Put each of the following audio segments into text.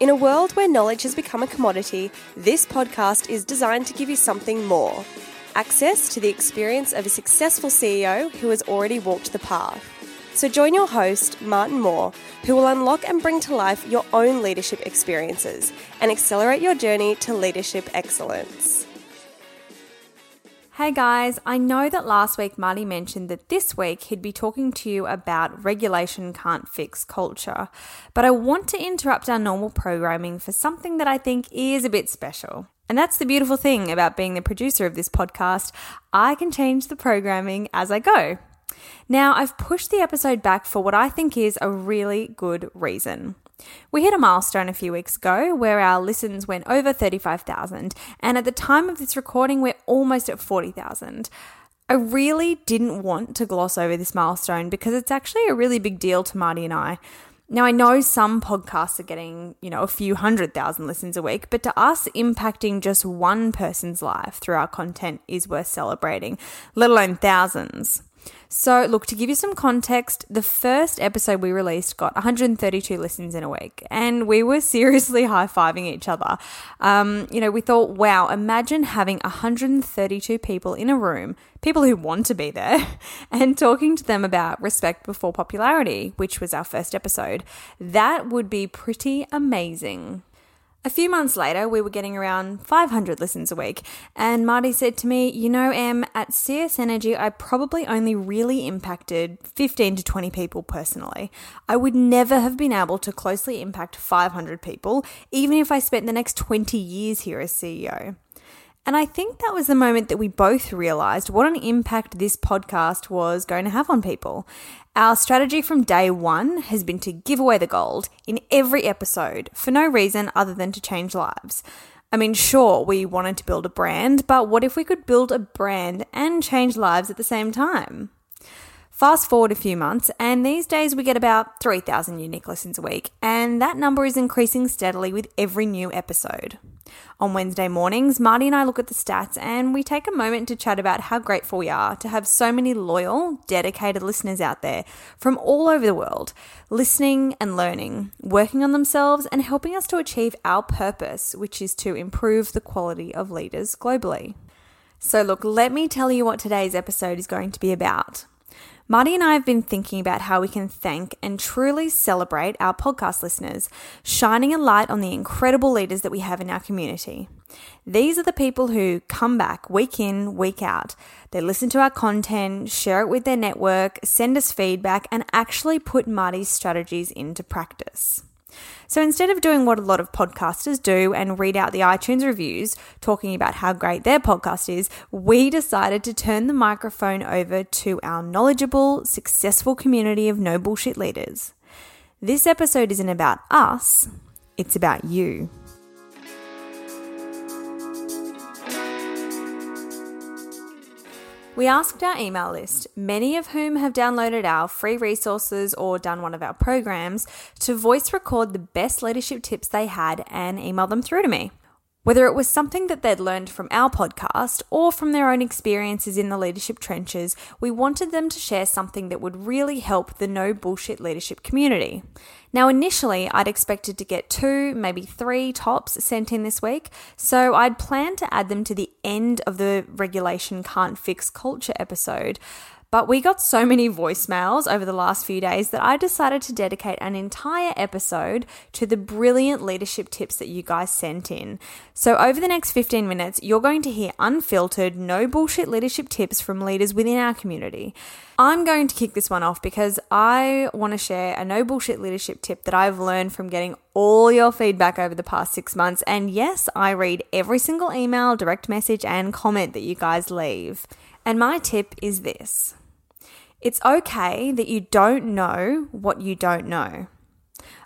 In a world where knowledge has become a commodity, this podcast is designed to give you something more access to the experience of a successful CEO who has already walked the path. So join your host, Martin Moore, who will unlock and bring to life your own leadership experiences and accelerate your journey to leadership excellence. Hey guys, I know that last week Marty mentioned that this week he'd be talking to you about regulation can't fix culture, but I want to interrupt our normal programming for something that I think is a bit special. And that's the beautiful thing about being the producer of this podcast. I can change the programming as I go. Now, I've pushed the episode back for what I think is a really good reason. We hit a milestone a few weeks ago where our listens went over 35,000, and at the time of this recording, we're almost at 40,000. I really didn't want to gloss over this milestone because it's actually a really big deal to Marty and I. Now, I know some podcasts are getting, you know, a few hundred thousand listens a week, but to us, impacting just one person's life through our content is worth celebrating, let alone thousands. So, look, to give you some context, the first episode we released got 132 listens in a week, and we were seriously high fiving each other. Um, you know, we thought, wow, imagine having 132 people in a room, people who want to be there, and talking to them about respect before popularity, which was our first episode. That would be pretty amazing. A few months later, we were getting around 500 listens a week, and Marty said to me, You know, Em, at CS Energy, I probably only really impacted 15 to 20 people personally. I would never have been able to closely impact 500 people, even if I spent the next 20 years here as CEO. And I think that was the moment that we both realized what an impact this podcast was going to have on people. Our strategy from day one has been to give away the gold in every episode for no reason other than to change lives. I mean, sure, we wanted to build a brand, but what if we could build a brand and change lives at the same time? Fast forward a few months, and these days we get about 3,000 unique listens a week, and that number is increasing steadily with every new episode. On Wednesday mornings, Marty and I look at the stats and we take a moment to chat about how grateful we are to have so many loyal, dedicated listeners out there from all over the world, listening and learning, working on themselves, and helping us to achieve our purpose, which is to improve the quality of leaders globally. So, look, let me tell you what today's episode is going to be about. Marty and I have been thinking about how we can thank and truly celebrate our podcast listeners, shining a light on the incredible leaders that we have in our community. These are the people who come back week in, week out. They listen to our content, share it with their network, send us feedback, and actually put Marty's strategies into practice. So instead of doing what a lot of podcasters do and read out the iTunes reviews talking about how great their podcast is, we decided to turn the microphone over to our knowledgeable, successful community of no bullshit leaders. This episode isn't about us, it's about you. We asked our email list, many of whom have downloaded our free resources or done one of our programs, to voice record the best leadership tips they had and email them through to me. Whether it was something that they'd learned from our podcast or from their own experiences in the leadership trenches, we wanted them to share something that would really help the no bullshit leadership community. Now, initially, I'd expected to get two, maybe three tops sent in this week, so I'd planned to add them to the end of the Regulation Can't Fix Culture episode. But we got so many voicemails over the last few days that I decided to dedicate an entire episode to the brilliant leadership tips that you guys sent in. So, over the next 15 minutes, you're going to hear unfiltered, no bullshit leadership tips from leaders within our community. I'm going to kick this one off because I want to share a no bullshit leadership tip that I've learned from getting all your feedback over the past six months. And yes, I read every single email, direct message, and comment that you guys leave. And my tip is this it's okay that you don't know what you don't know.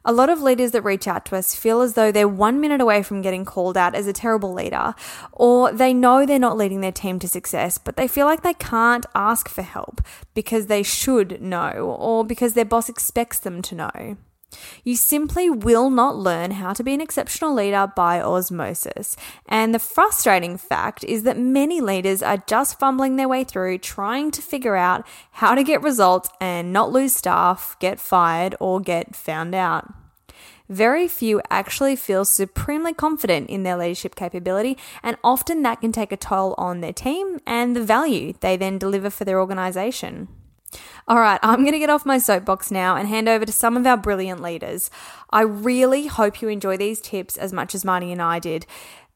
A lot of leaders that reach out to us feel as though they're one minute away from getting called out as a terrible leader, or they know they're not leading their team to success, but they feel like they can't ask for help because they should know, or because their boss expects them to know. You simply will not learn how to be an exceptional leader by osmosis. And the frustrating fact is that many leaders are just fumbling their way through trying to figure out how to get results and not lose staff, get fired, or get found out. Very few actually feel supremely confident in their leadership capability, and often that can take a toll on their team and the value they then deliver for their organization. All right, I'm going to get off my soapbox now and hand over to some of our brilliant leaders. I really hope you enjoy these tips as much as Marty and I did.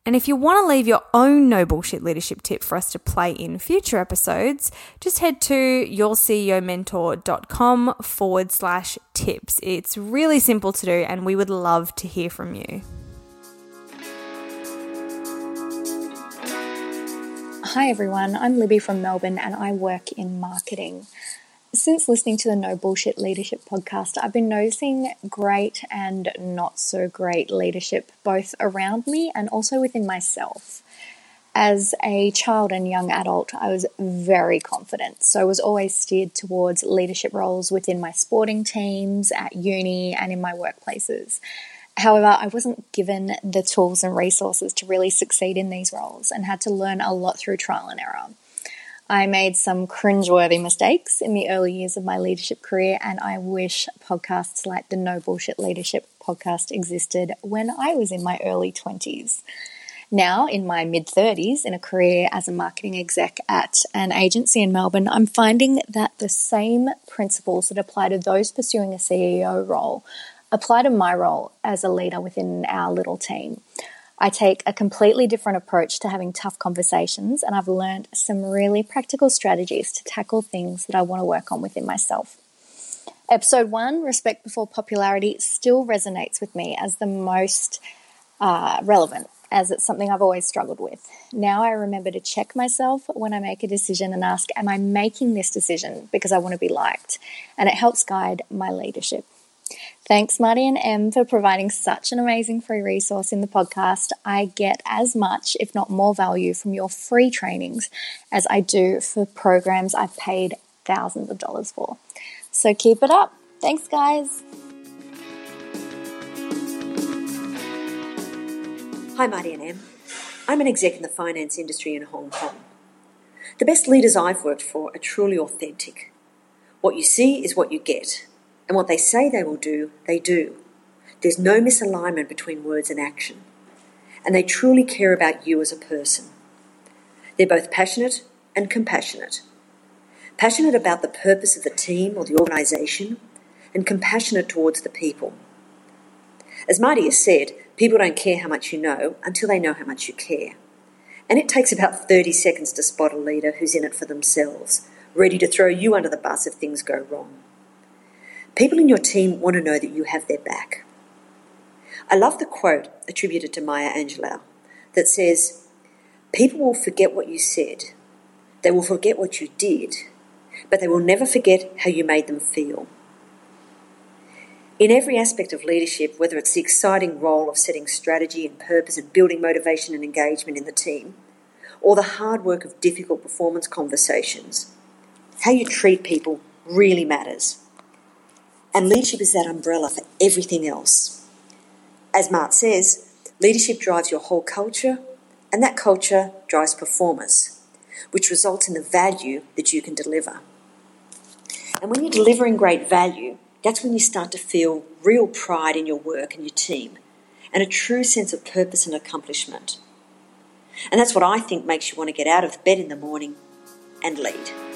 And if you want to leave your own no bullshit leadership tip for us to play in future episodes, just head to yourceomentor.com forward slash tips. It's really simple to do, and we would love to hear from you. Hi everyone, I'm Libby from Melbourne and I work in marketing. Since listening to the No Bullshit Leadership podcast, I've been noticing great and not so great leadership both around me and also within myself. As a child and young adult, I was very confident, so I was always steered towards leadership roles within my sporting teams, at uni, and in my workplaces. However, I wasn't given the tools and resources to really succeed in these roles and had to learn a lot through trial and error. I made some cringeworthy mistakes in the early years of my leadership career, and I wish podcasts like the No Bullshit Leadership podcast existed when I was in my early 20s. Now, in my mid 30s, in a career as a marketing exec at an agency in Melbourne, I'm finding that the same principles that apply to those pursuing a CEO role apply to my role as a leader within our little team. I take a completely different approach to having tough conversations, and I've learned some really practical strategies to tackle things that I want to work on within myself. Episode one, Respect Before Popularity, still resonates with me as the most uh, relevant, as it's something I've always struggled with. Now I remember to check myself when I make a decision and ask, Am I making this decision because I want to be liked? And it helps guide my leadership. Thanks, Marty and Em, for providing such an amazing free resource in the podcast. I get as much, if not more, value from your free trainings as I do for programs I've paid thousands of dollars for. So keep it up. Thanks, guys. Hi, Marty and Em. I'm an exec in the finance industry in Hong Kong. The best leaders I've worked for are truly authentic. What you see is what you get, and what they say they will do, they do. There's no misalignment between words and action, and they truly care about you as a person. They're both passionate and compassionate. Passionate about the purpose of the team or the organisation, and compassionate towards the people. As Marty has said, People don't care how much you know until they know how much you care. And it takes about 30 seconds to spot a leader who's in it for themselves, ready to throw you under the bus if things go wrong. People in your team want to know that you have their back. I love the quote attributed to Maya Angelou that says, People will forget what you said, they will forget what you did, but they will never forget how you made them feel. In every aspect of leadership, whether it's the exciting role of setting strategy and purpose and building motivation and engagement in the team, or the hard work of difficult performance conversations, how you treat people really matters. And leadership is that umbrella for everything else. As Mart says, leadership drives your whole culture, and that culture drives performance, which results in the value that you can deliver. And when you're delivering great value, that's when you start to feel real pride in your work and your team and a true sense of purpose and accomplishment. And that's what I think makes you want to get out of bed in the morning and lead.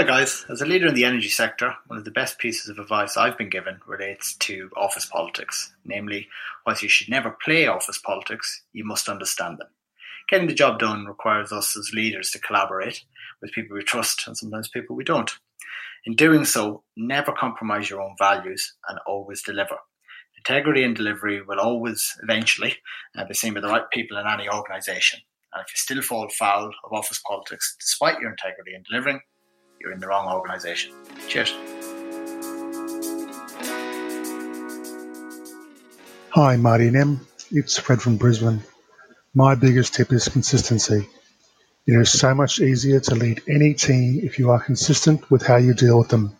Hi guys, as a leader in the energy sector, one of the best pieces of advice I've been given relates to office politics. Namely, whilst you should never play office politics, you must understand them. Getting the job done requires us as leaders to collaborate with people we trust and sometimes people we don't. In doing so, never compromise your own values and always deliver. Integrity and delivery will always eventually uh, be seen by the right people in any organisation. And if you still fall foul of office politics despite your integrity in delivering, you're in the wrong organisation. Cheers. Hi, Marty and Em. It's Fred from Brisbane. My biggest tip is consistency. It is so much easier to lead any team if you are consistent with how you deal with them.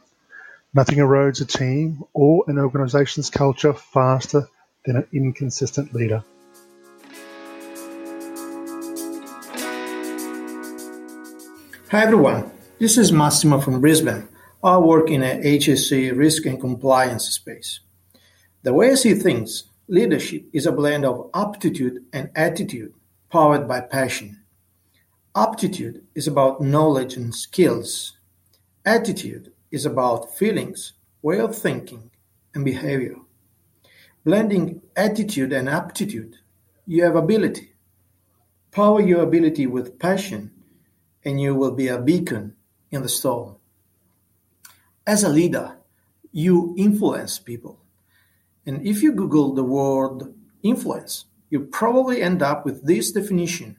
Nothing erodes a team or an organization's culture faster than an inconsistent leader. Hi everyone, this is Massimo from Brisbane. I work in a HSE risk and compliance space. The way I see things, leadership is a blend of aptitude and attitude powered by passion. Aptitude is about knowledge and skills. Attitude is about feelings, way of thinking, and behavior. Blending attitude and aptitude, you have ability. Power your ability with passion, and you will be a beacon in the storm. As a leader, you influence people. And if you Google the word influence, you probably end up with this definition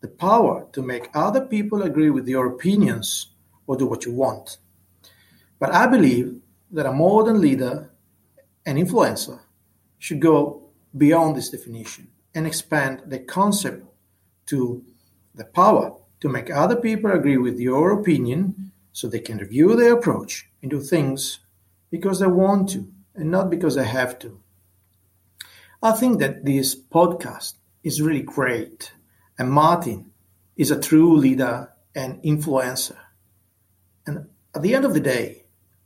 the power to make other people agree with your opinions or do what you want. But I believe that a modern leader and influencer should go beyond this definition and expand the concept to the power to make other people agree with your opinion so they can review their approach and do things because they want to and not because they have to. I think that this podcast is really great and Martin is a true leader and influencer. And at the end of the day,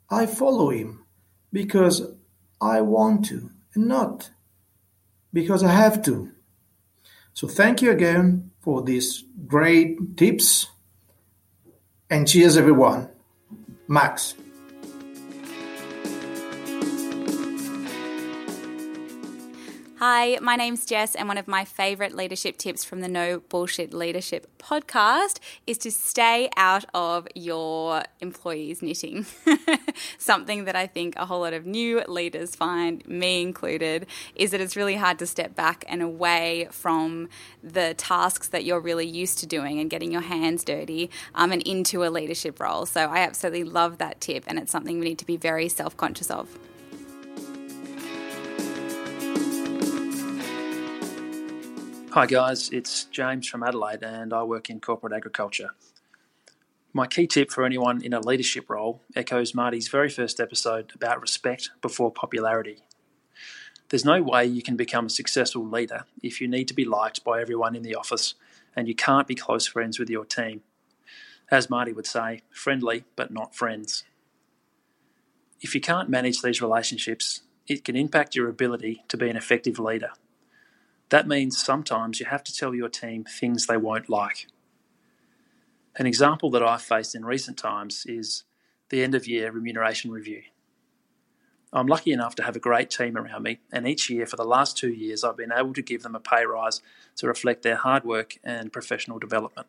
I follow him because I want to and not because I have to. So thank you again for these great tips and cheers everyone. Max. Hi, my name's Jess, and one of my favorite leadership tips from the No Bullshit Leadership podcast is to stay out of your employees' knitting. Something that I think a whole lot of new leaders find, me included, is that it's really hard to step back and away from the tasks that you're really used to doing and getting your hands dirty um, and into a leadership role. So I absolutely love that tip, and it's something we need to be very self conscious of. Hi, guys, it's James from Adelaide, and I work in corporate agriculture. My key tip for anyone in a leadership role echoes Marty's very first episode about respect before popularity. There's no way you can become a successful leader if you need to be liked by everyone in the office and you can't be close friends with your team. As Marty would say, friendly but not friends. If you can't manage these relationships, it can impact your ability to be an effective leader. That means sometimes you have to tell your team things they won't like. An example that I've faced in recent times is the end of year remuneration review. I'm lucky enough to have a great team around me, and each year for the last two years, I've been able to give them a pay rise to reflect their hard work and professional development.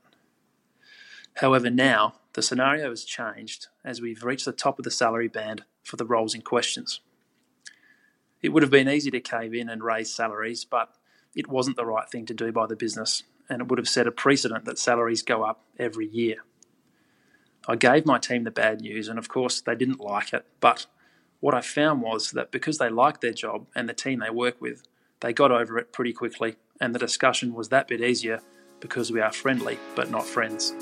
However, now the scenario has changed as we've reached the top of the salary band for the roles in questions. It would have been easy to cave in and raise salaries, but it wasn't the right thing to do by the business, and it would have set a precedent that salaries go up every year. I gave my team the bad news, and of course, they didn't like it. But what I found was that because they liked their job and the team they work with, they got over it pretty quickly, and the discussion was that bit easier because we are friendly but not friends.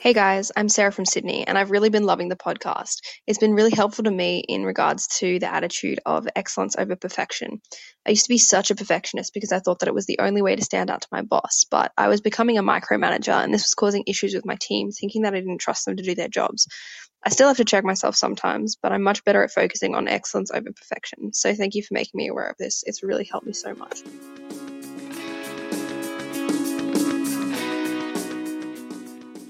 Hey guys, I'm Sarah from Sydney, and I've really been loving the podcast. It's been really helpful to me in regards to the attitude of excellence over perfection. I used to be such a perfectionist because I thought that it was the only way to stand out to my boss, but I was becoming a micromanager, and this was causing issues with my team, thinking that I didn't trust them to do their jobs. I still have to check myself sometimes, but I'm much better at focusing on excellence over perfection. So thank you for making me aware of this. It's really helped me so much.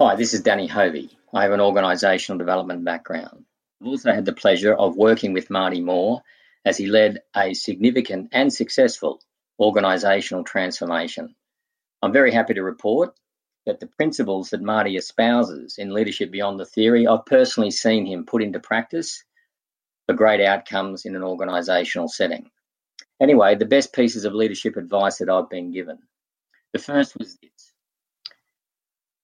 Hi, this is Danny Hovey. I have an organisational development background. I've also had the pleasure of working with Marty Moore as he led a significant and successful organisational transformation. I'm very happy to report that the principles that Marty espouses in Leadership Beyond the Theory, I've personally seen him put into practice for great outcomes in an organisational setting. Anyway, the best pieces of leadership advice that I've been given. The first was this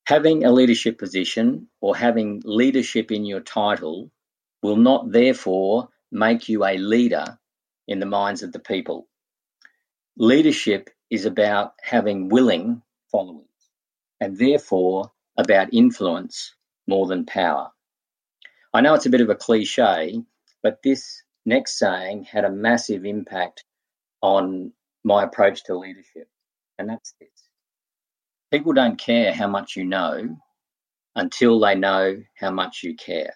Having a leadership position or having leadership in your title will not therefore make you a leader in the minds of the people. Leadership is about having willing followers and therefore about influence more than power. I know it's a bit of a cliche, but this next saying had a massive impact on my approach to leadership. And that's this people don't care how much you know until they know how much you care.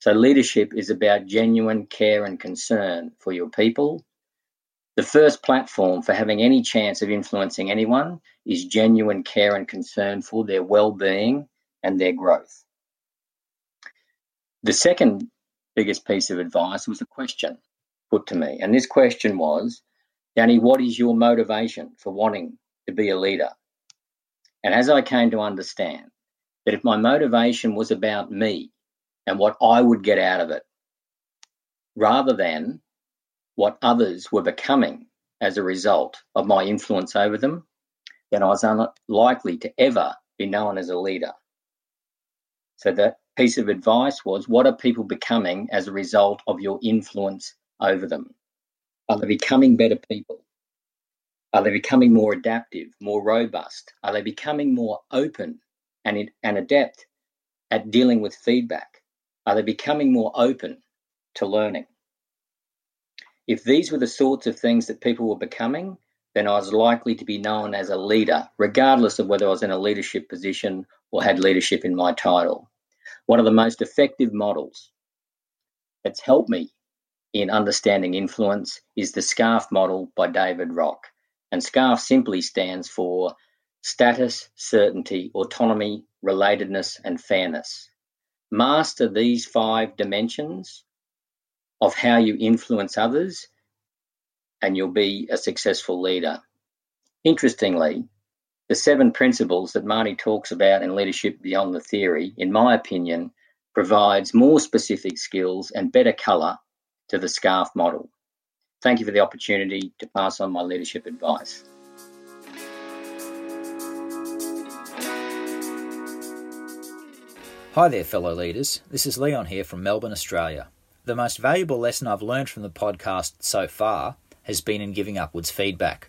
So, leadership is about genuine care and concern for your people. The first platform for having any chance of influencing anyone is genuine care and concern for their well being and their growth. The second biggest piece of advice was a question put to me. And this question was Danny, what is your motivation for wanting to be a leader? And as I came to understand that if my motivation was about me and what I would get out of it, rather than what others were becoming as a result of my influence over them, then I was unlikely to ever be known as a leader. So that piece of advice was what are people becoming as a result of your influence over them? Are they becoming better people? Are they becoming more adaptive, more robust? Are they becoming more open and, and adept at dealing with feedback? Are they becoming more open to learning? If these were the sorts of things that people were becoming, then I was likely to be known as a leader, regardless of whether I was in a leadership position or had leadership in my title. One of the most effective models that's helped me in understanding influence is the SCARF model by David Rock. And SCARF simply stands for status, certainty, autonomy, relatedness, and fairness. Master these five dimensions of how you influence others, and you'll be a successful leader. Interestingly, the seven principles that Marty talks about in Leadership Beyond the Theory, in my opinion, provides more specific skills and better colour to the SCARF model. Thank you for the opportunity to pass on my leadership advice. Hi there, fellow leaders. This is Leon here from Melbourne, Australia. the most valuable lesson I've learned from the podcast so far has been in giving upwards feedback.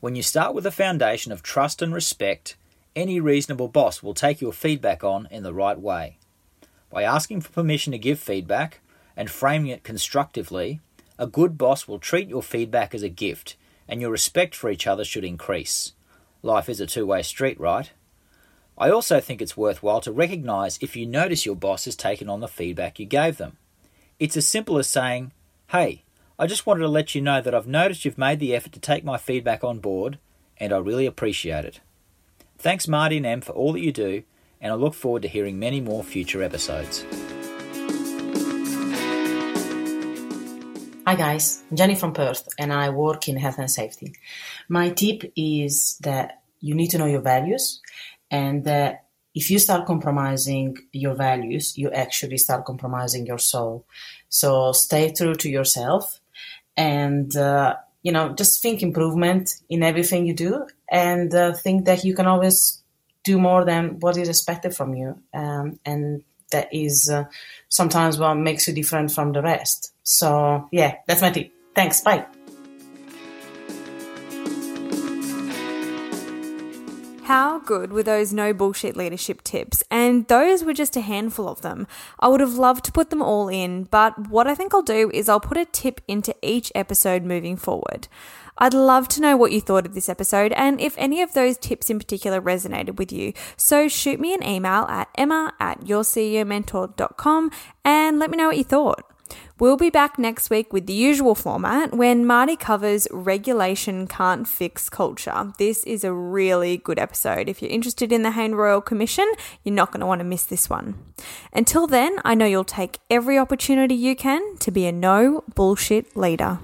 When you start with a foundation of trust and respect, any reasonable boss will take your feedback on in the right way. By asking for permission to give feedback and framing it constructively, a good boss will treat your feedback as a gift and your respect for each other should increase. Life is a two way street, right? I also think it's worthwhile to recognise if you notice your boss has taken on the feedback you gave them. It's as simple as saying, Hey, I just wanted to let you know that I've noticed you've made the effort to take my feedback on board, and I really appreciate it. Thanks, Marty and Em, for all that you do, and I look forward to hearing many more future episodes. Hi guys, Jenny from Perth, and I work in health and safety. My tip is that you need to know your values, and that if you start compromising your values, you actually start compromising your soul. So stay true to yourself, and uh, you know just think improvement in everything you do, and uh, think that you can always do more than what is expected from you, um, and that is uh, sometimes what makes you different from the rest. So, yeah, that's my tip. Thanks. Bye. How good were those no bullshit leadership tips? And those were just a handful of them. I would have loved to put them all in, but what I think I'll do is I'll put a tip into each episode moving forward. I'd love to know what you thought of this episode and if any of those tips in particular resonated with you. So shoot me an email at emma at yourceomentor.com and let me know what you thought. We'll be back next week with the usual format when Marty covers Regulation Can't Fix Culture. This is a really good episode. If you're interested in the Hayne Royal Commission, you're not going to want to miss this one. Until then, I know you'll take every opportunity you can to be a no bullshit leader.